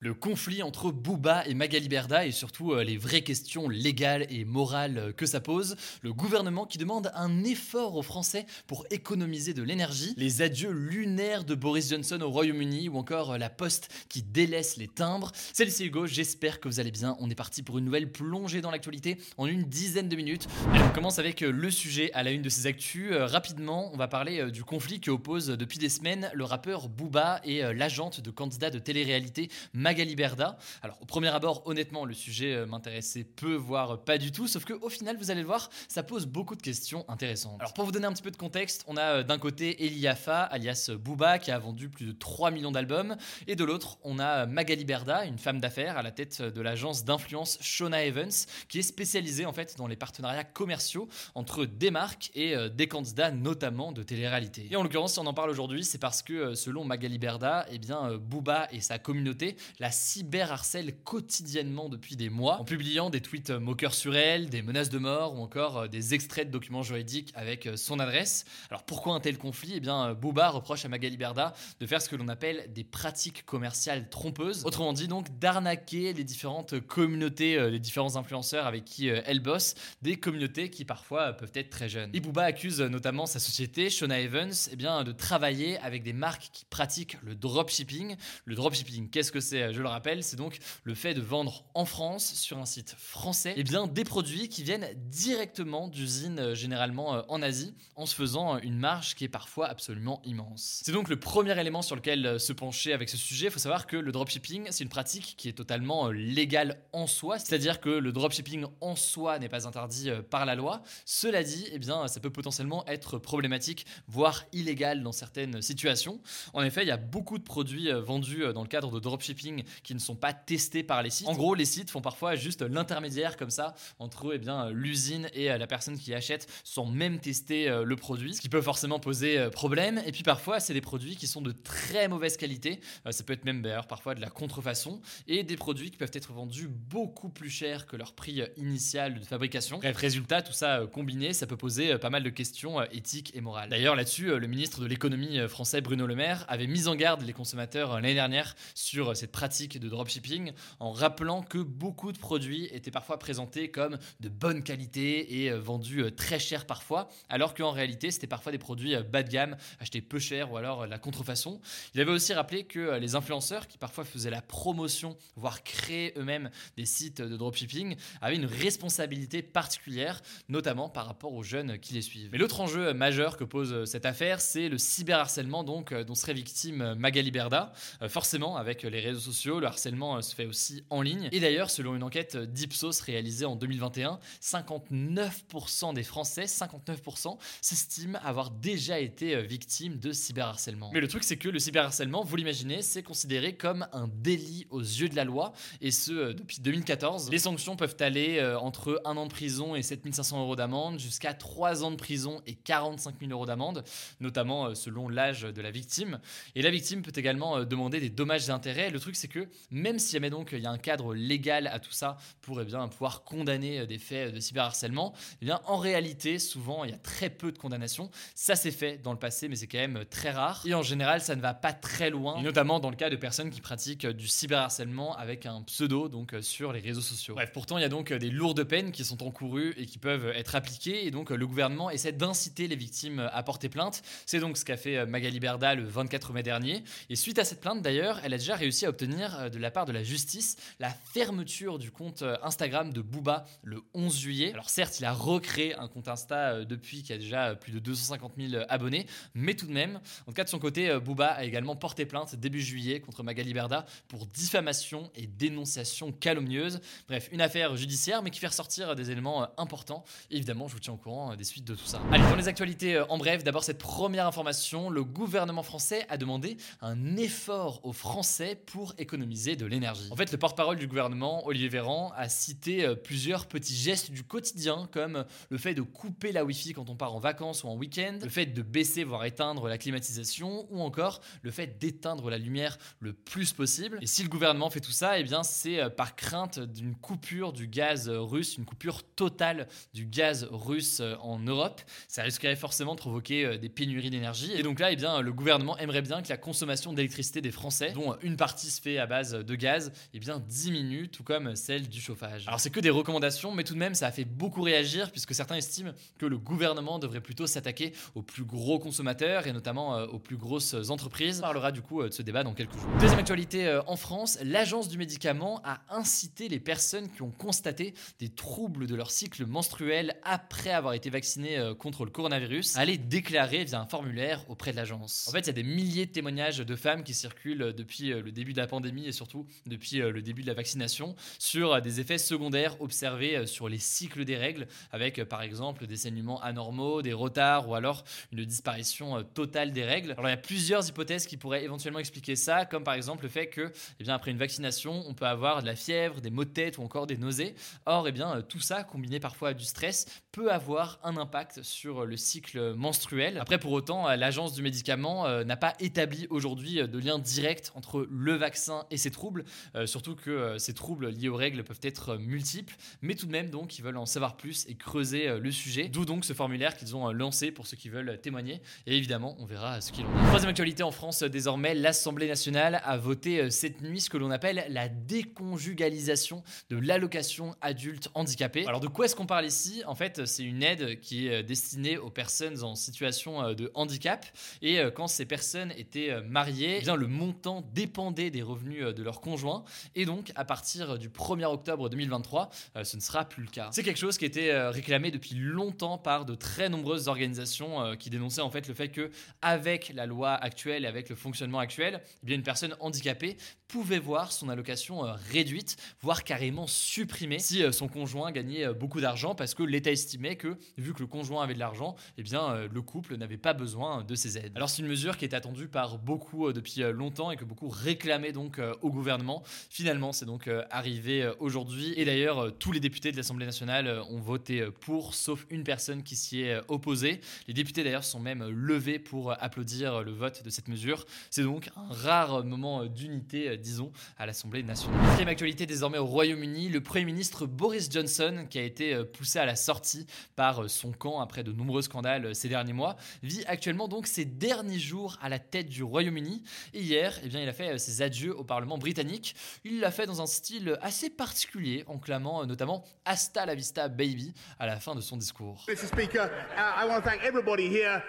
Le conflit entre Booba et Magali Berda et surtout euh, les vraies questions légales et morales euh, que ça pose, le gouvernement qui demande un effort aux Français pour économiser de l'énergie, les adieux lunaires de Boris Johnson au Royaume-Uni ou encore euh, la poste qui délaisse les timbres. Salut c'est Hugo, j'espère que vous allez bien. On est parti pour une nouvelle plongée dans l'actualité en une dizaine de minutes. On commence avec le sujet à la une de ces actus. Rapidement, on va parler du conflit qui oppose depuis des semaines le rappeur Booba et l'agente de candidat de télé-réalité Magali Berda. Alors au premier abord, honnêtement, le sujet euh, m'intéressait peu, voire euh, pas du tout, sauf que au final, vous allez le voir, ça pose beaucoup de questions intéressantes. Alors pour vous donner un petit peu de contexte, on a euh, d'un côté Eliafa, alias Booba, qui a vendu plus de 3 millions d'albums, et de l'autre, on a Magali Berda, une femme d'affaires à la tête de l'agence d'influence Shona Evans, qui est spécialisée en fait dans les partenariats commerciaux entre des marques et euh, des candidats, notamment de télé-réalité. Et en l'occurrence, si on en parle aujourd'hui, c'est parce que euh, selon Magali Berda, eh bien euh, Booba et sa communauté la cyberharcèlent quotidiennement depuis des mois, en publiant des tweets euh, moqueurs sur elle, des menaces de mort ou encore euh, des extraits de documents juridiques avec euh, son adresse. Alors pourquoi un tel conflit? Eh bien, Booba reproche à Magali Berda de faire ce que l'on appelle des pratiques commerciales trompeuses. Autrement dit, donc, d'arnaquer les différentes communautés, les différents influenceurs avec qui elle bosse, des communautés qui parfois peuvent être très jeunes. Et Booba accuse notamment sa société, Shona Evans, eh bien, de travailler avec des marques qui pratiquent le dropshipping. Le dropshipping, qu'est-ce que c'est Je le rappelle, c'est donc le fait de vendre en France, sur un site français, eh bien, des produits qui viennent directement d'usines euh, généralement euh, en Asie, en se faisant euh, une marge qui est parfois absolument immense. C'est donc le premier élément sur lequel euh, se pencher avec ce sujet. Il faut savoir que le dropshipping, c'est une pratique qui est totalement euh, légale en soi, c'est-à-dire que le dropshipping en soi n'est pas interdit euh, par la loi. Cela dit, eh bien, ça peut potentiellement être problématique, voire illégal dans certaines situations. En effet, il y a beaucoup de produits euh, vendus euh, dans le cadre de dropshipping qui ne sont pas testés par les sites. En gros, les sites font parfois juste l'intermédiaire comme ça entre eh bien, euh, l'usine et euh, la personne qui achète sans même tester euh, le produit, ce qui peut forcément poser problème. Et puis parfois, c'est des produits qui sont de très mauvaise qualité. Ça peut être même d'ailleurs parfois de la contrefaçon et des produits qui peuvent être vendus beaucoup plus cher que leur prix initial de fabrication. Bref, résultat, tout ça combiné, ça peut poser pas mal de questions éthiques et morales. D'ailleurs, là-dessus, le ministre de l'économie français Bruno Le Maire avait mis en garde les consommateurs l'année dernière sur cette pratique de dropshipping en rappelant que beaucoup de produits étaient parfois présentés comme de bonne qualité et euh, vendus euh, très cher parfois, alors qu'en réalité, c'était parfois des produits euh, bas de gamme, achetés peu cher ou alors la contrefaçon. Il avait aussi rappelé que les influenceurs qui parfois faisaient la promotion, voire créaient eux-mêmes des sites de dropshipping, avaient une responsabilité particulière, notamment par rapport aux jeunes qui les suivent. Mais l'autre enjeu majeur que pose cette affaire, c'est le cyberharcèlement donc dont serait victime Magali Berda. Forcément, avec les réseaux sociaux, le harcèlement euh, se fait aussi en ligne. Et d'ailleurs, selon une enquête euh, d'Ipsos réalisée en 2021, 59% des Français, 59%, s'estiment avoir déjà été euh, victimes de cyberharcèlement. Mais le truc, c'est que le cyberharcèlement, vous l'imaginez, c'est considéré comme un délit aux yeux de la loi, et ce depuis 2014. Les sanctions peuvent aller entre 1 an de prison et 7500 euros d'amende, jusqu'à 3 ans de prison et 45 000 euros d'amende, notamment selon l'âge de la victime. Et la victime peut également demander des dommages et intérêts. Le truc, c'est que même si jamais donc il y a un cadre légal à tout ça pour eh bien, pouvoir condamner euh, des faits de cyberharcèlement, eh bien, en réalité, souvent, il y a très peu de condamnations. Ça s'est fait dans le passé, mais c'est quand même très rare. Et en général, ça ne va pas très loin, notamment dans le cas de personnes qui pratiquent euh, du cyberharcèlement avec un pseudo, donc euh, sur les réseaux sociaux. Bref, pourtant, il y a donc euh, des lourdes peines qui sont encourues et qui peuvent être appliquées, et donc euh, le gouvernement essaie d'inciter les victimes à porter plainte. C'est donc ce qu'a fait euh, Magali Berda le 24 mai dernier. Et suite à cette plainte, d'ailleurs, elle a déjà réussi à obtenir obtenir de la part de la justice la fermeture du compte Instagram de Booba le 11 juillet. Alors certes, il a recréé un compte Insta depuis qui a déjà plus de 250 000 abonnés, mais tout de même, en tout cas de son côté, Booba a également porté plainte début juillet contre Magali Berda pour diffamation et dénonciation calomnieuse. Bref, une affaire judiciaire, mais qui fait ressortir des éléments importants. évidemment, je vous tiens au courant des suites de tout ça. Allez, dans les actualités en bref, d'abord cette première information, le gouvernement français a demandé un effort aux Français pour économiser de l'énergie. En fait, le porte-parole du gouvernement, Olivier Véran, a cité euh, plusieurs petits gestes du quotidien, comme le fait de couper la Wi-Fi quand on part en vacances ou en week-end, le fait de baisser voire éteindre la climatisation, ou encore le fait d'éteindre la lumière le plus possible. Et si le gouvernement fait tout ça, eh bien c'est euh, par crainte d'une coupure du gaz russe, une coupure totale du gaz russe euh, en Europe. Ça risquerait forcément de provoquer des pénuries d'énergie. Et donc là, eh bien, le gouvernement aimerait bien que la consommation d'électricité des Français, dont une partie se à base de gaz, eh bien, diminue, tout comme celle du chauffage. Alors c'est que des recommandations, mais tout de même, ça a fait beaucoup réagir, puisque certains estiment que le gouvernement devrait plutôt s'attaquer aux plus gros consommateurs, et notamment euh, aux plus grosses entreprises. On parlera du coup euh, de ce débat dans quelques jours. Deuxième actualité euh, en France, l'agence du médicament a incité les personnes qui ont constaté des troubles de leur cycle menstruel après avoir été vaccinées contre le coronavirus à aller déclarer via un formulaire auprès de l'agence. En fait, il y a des milliers de témoignages de femmes qui circulent depuis le début de la pandémie et surtout depuis euh, le début de la vaccination sur euh, des effets secondaires observés sur les cycles des règles, avec par exemple des saignements anormaux, des retards ou alors une disparition totale des règles. Alors il y a plusieurs hypothèses qui pourraient éventuellement expliquer ça, comme par exemple le fait que, eh bien, après une vaccination, on peut avoir de la fièvre, des maux de tête ou encore des nausées. Or, eh bien, tout ça, combiné parfois à du stress, peut avoir un impact sur le cycle menstruel. Après, pour autant, l'agence du médicament euh, n'a pas établi aujourd'hui euh, de lien direct entre le vaccin et ses troubles, euh, surtout que ces troubles liés aux règles peuvent être multiples, mais tout de même donc ils veulent en savoir plus et creuser le sujet, d'où donc ce formulaire qu'ils ont lancé pour ceux qui veulent témoigner, et évidemment on verra ce qu'il en est. Troisième actualité en France désormais, l'Assemblée nationale a voté cette nuit ce que l'on appelle la déconjugalisation de l'allocation adulte handicapé. Alors de quoi est-ce qu'on parle ici? En fait c'est une aide qui est destinée aux personnes en situation de handicap, et euh, quand ces personnes étaient euh, mariées, eh bien, le montant dépendait des revenus euh, de leur conjoint. Et donc, à partir du 1er octobre 2023, ce ne sera plus le cas. C'est quelque chose qui était réclamé depuis longtemps par de très nombreuses organisations qui dénonçaient en fait le fait que, avec la loi actuelle et avec le fonctionnement actuel, eh bien, une personne handicapée pouvait voir son allocation réduite, voire carrément supprimée si son conjoint gagnait beaucoup d'argent parce que l'État estimait que, vu que le conjoint avait de l'argent, eh bien, le couple n'avait pas besoin de ces aides. Alors c'est une mesure qui est attendue par beaucoup euh, depuis euh, longtemps et que beaucoup réclamaient donc euh, au gouvernement. Finalement, c'est donc arrivé aujourd'hui. Et d'ailleurs, tous les députés de l'Assemblée nationale ont voté pour, sauf une personne qui s'y est opposée. Les députés d'ailleurs sont même levés pour applaudir le vote de cette mesure. C'est donc un rare moment d'unité, disons, à l'Assemblée nationale. Quatrième actualité désormais au Royaume-Uni, le Premier ministre Boris Johnson, qui a été poussé à la sortie par son camp après de nombreux scandales ces derniers mois, vit actuellement donc ses derniers jours à la tête du Royaume-Uni. Et hier, eh bien, il a fait euh, ses adieux au Parlement britannique. Il l'a fait dans un style assez particulier, en clamant euh, notamment Hasta la vista, baby, à la fin de son discours. Speaker, uh, I want to thank everybody here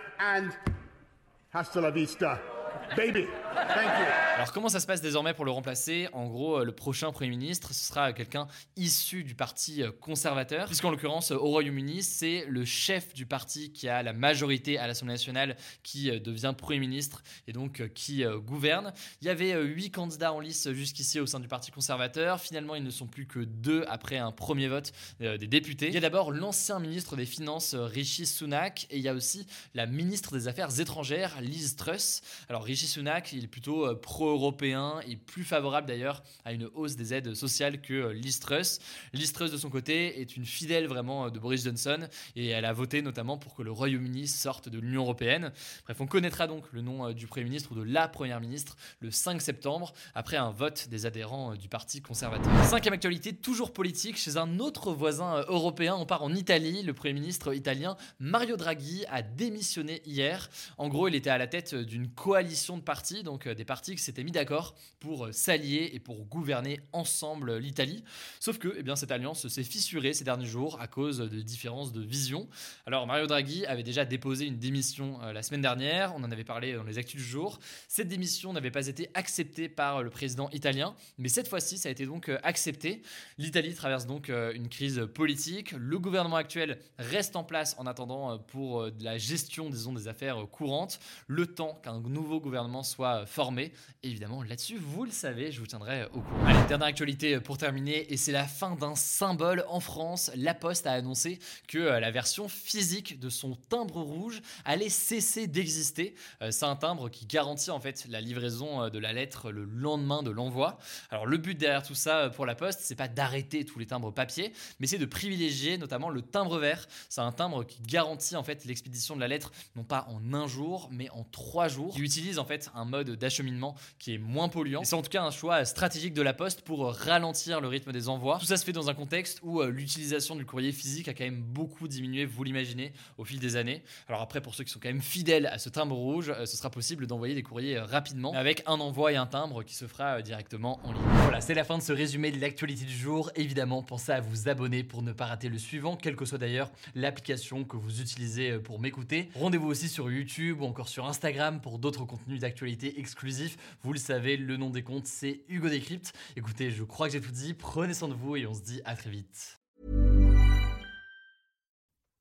hasta la vista. Baby. Alors comment ça se passe désormais pour le remplacer? En gros, euh, le prochain Premier ministre, ce sera quelqu'un issu du parti euh, conservateur, puisqu'en l'occurrence, au Royaume-Uni, c'est le chef du parti qui a la majorité à l'Assemblée nationale qui euh, devient Premier ministre et donc qui gouverne. Il y avait huit candidats en lice jusqu'ici au sein du parti conservateur. Finalement, ils ne sont plus que deux après un premier vote des députés. Il y a d'abord l'ancien ministre des Finances, Rishi Sunak, et il y a aussi la ministre des Affaires étrangères, Liz Truss. Alors Rishi Sunak, il plutôt euh, pro-européen et plus favorable d'ailleurs à une hausse des aides sociales que euh, Liz Truss. Liz Truss de son côté est une fidèle vraiment euh, de Boris Johnson et elle a voté notamment pour que le Royaume-Uni sorte de l'Union européenne. Bref, on connaîtra donc le nom du Premier ministre ou de la Première ministre le 5 septembre après un vote des adhérents du Parti conservateur. Cinquième actualité, toujours politique, chez un autre voisin européen, on part en Italie. Le Premier ministre italien Mario Draghi a démissionné hier. En gros, il était à la tête d'une coalition de partis donc des partis qui s'étaient mis d'accord pour s'allier et pour gouverner ensemble l'Italie. Sauf que eh bien, cette alliance s'est fissurée ces derniers jours à cause de différences de vision. Alors Mario Draghi avait déjà déposé une démission la semaine dernière, on en avait parlé dans les actus du jour. Cette démission n'avait pas été acceptée par le président italien, mais cette fois-ci ça a été donc accepté. L'Italie traverse donc une crise politique, le gouvernement actuel reste en place en attendant pour la gestion disons, des affaires courantes, le temps qu'un nouveau gouvernement soit formé. évidemment, là-dessus, vous le savez, je vous tiendrai au courant. Allez, dernière actualité pour terminer, et c'est la fin d'un symbole en France. La Poste a annoncé que euh, la version physique de son timbre rouge allait cesser d'exister. Euh, c'est un timbre qui garantit en fait la livraison euh, de la lettre le lendemain de l'envoi. Alors le but derrière tout ça pour la Poste, c'est pas d'arrêter tous les timbres papier, mais c'est de privilégier notamment le timbre vert. C'est un timbre qui garantit en fait l'expédition de la lettre non pas en un jour, mais en trois jours. Il utilise en fait un mode d'acheminement qui est moins polluant. C'est en tout cas un choix stratégique de la Poste pour ralentir le rythme des envois. Tout ça se fait dans un contexte où euh, l'utilisation du courrier physique a quand même beaucoup diminué, vous l'imaginez, au fil des années. Alors après, pour ceux qui sont quand même fidèles à ce timbre rouge, euh, ce sera possible d'envoyer des courriers euh, rapidement avec un envoi et un timbre qui se fera directement en ligne. Voilà, c'est la fin de ce résumé de l'actualité du jour. Évidemment, pensez à vous abonner pour ne pas rater le suivant, quelle que soit d'ailleurs l'application que vous utilisez pour m'écouter. Rendez-vous aussi sur YouTube ou encore sur Instagram pour d'autres contenus d'actualité exclusifs. Vous le savez, le nom des comptes, c'est Hugo Décrypte. Écoutez, je crois que j'ai tout dit. Prenez soin de vous et on se dit à très vite.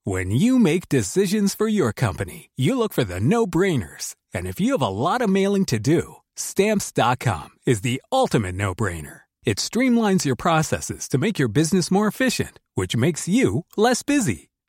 When you make decisions for your company, you look for the no-brainers. And if you have a lot of mailing to do, stamps.com is the ultimate no-brainer. It streamlines your processes to make your business more efficient, which makes you less busy.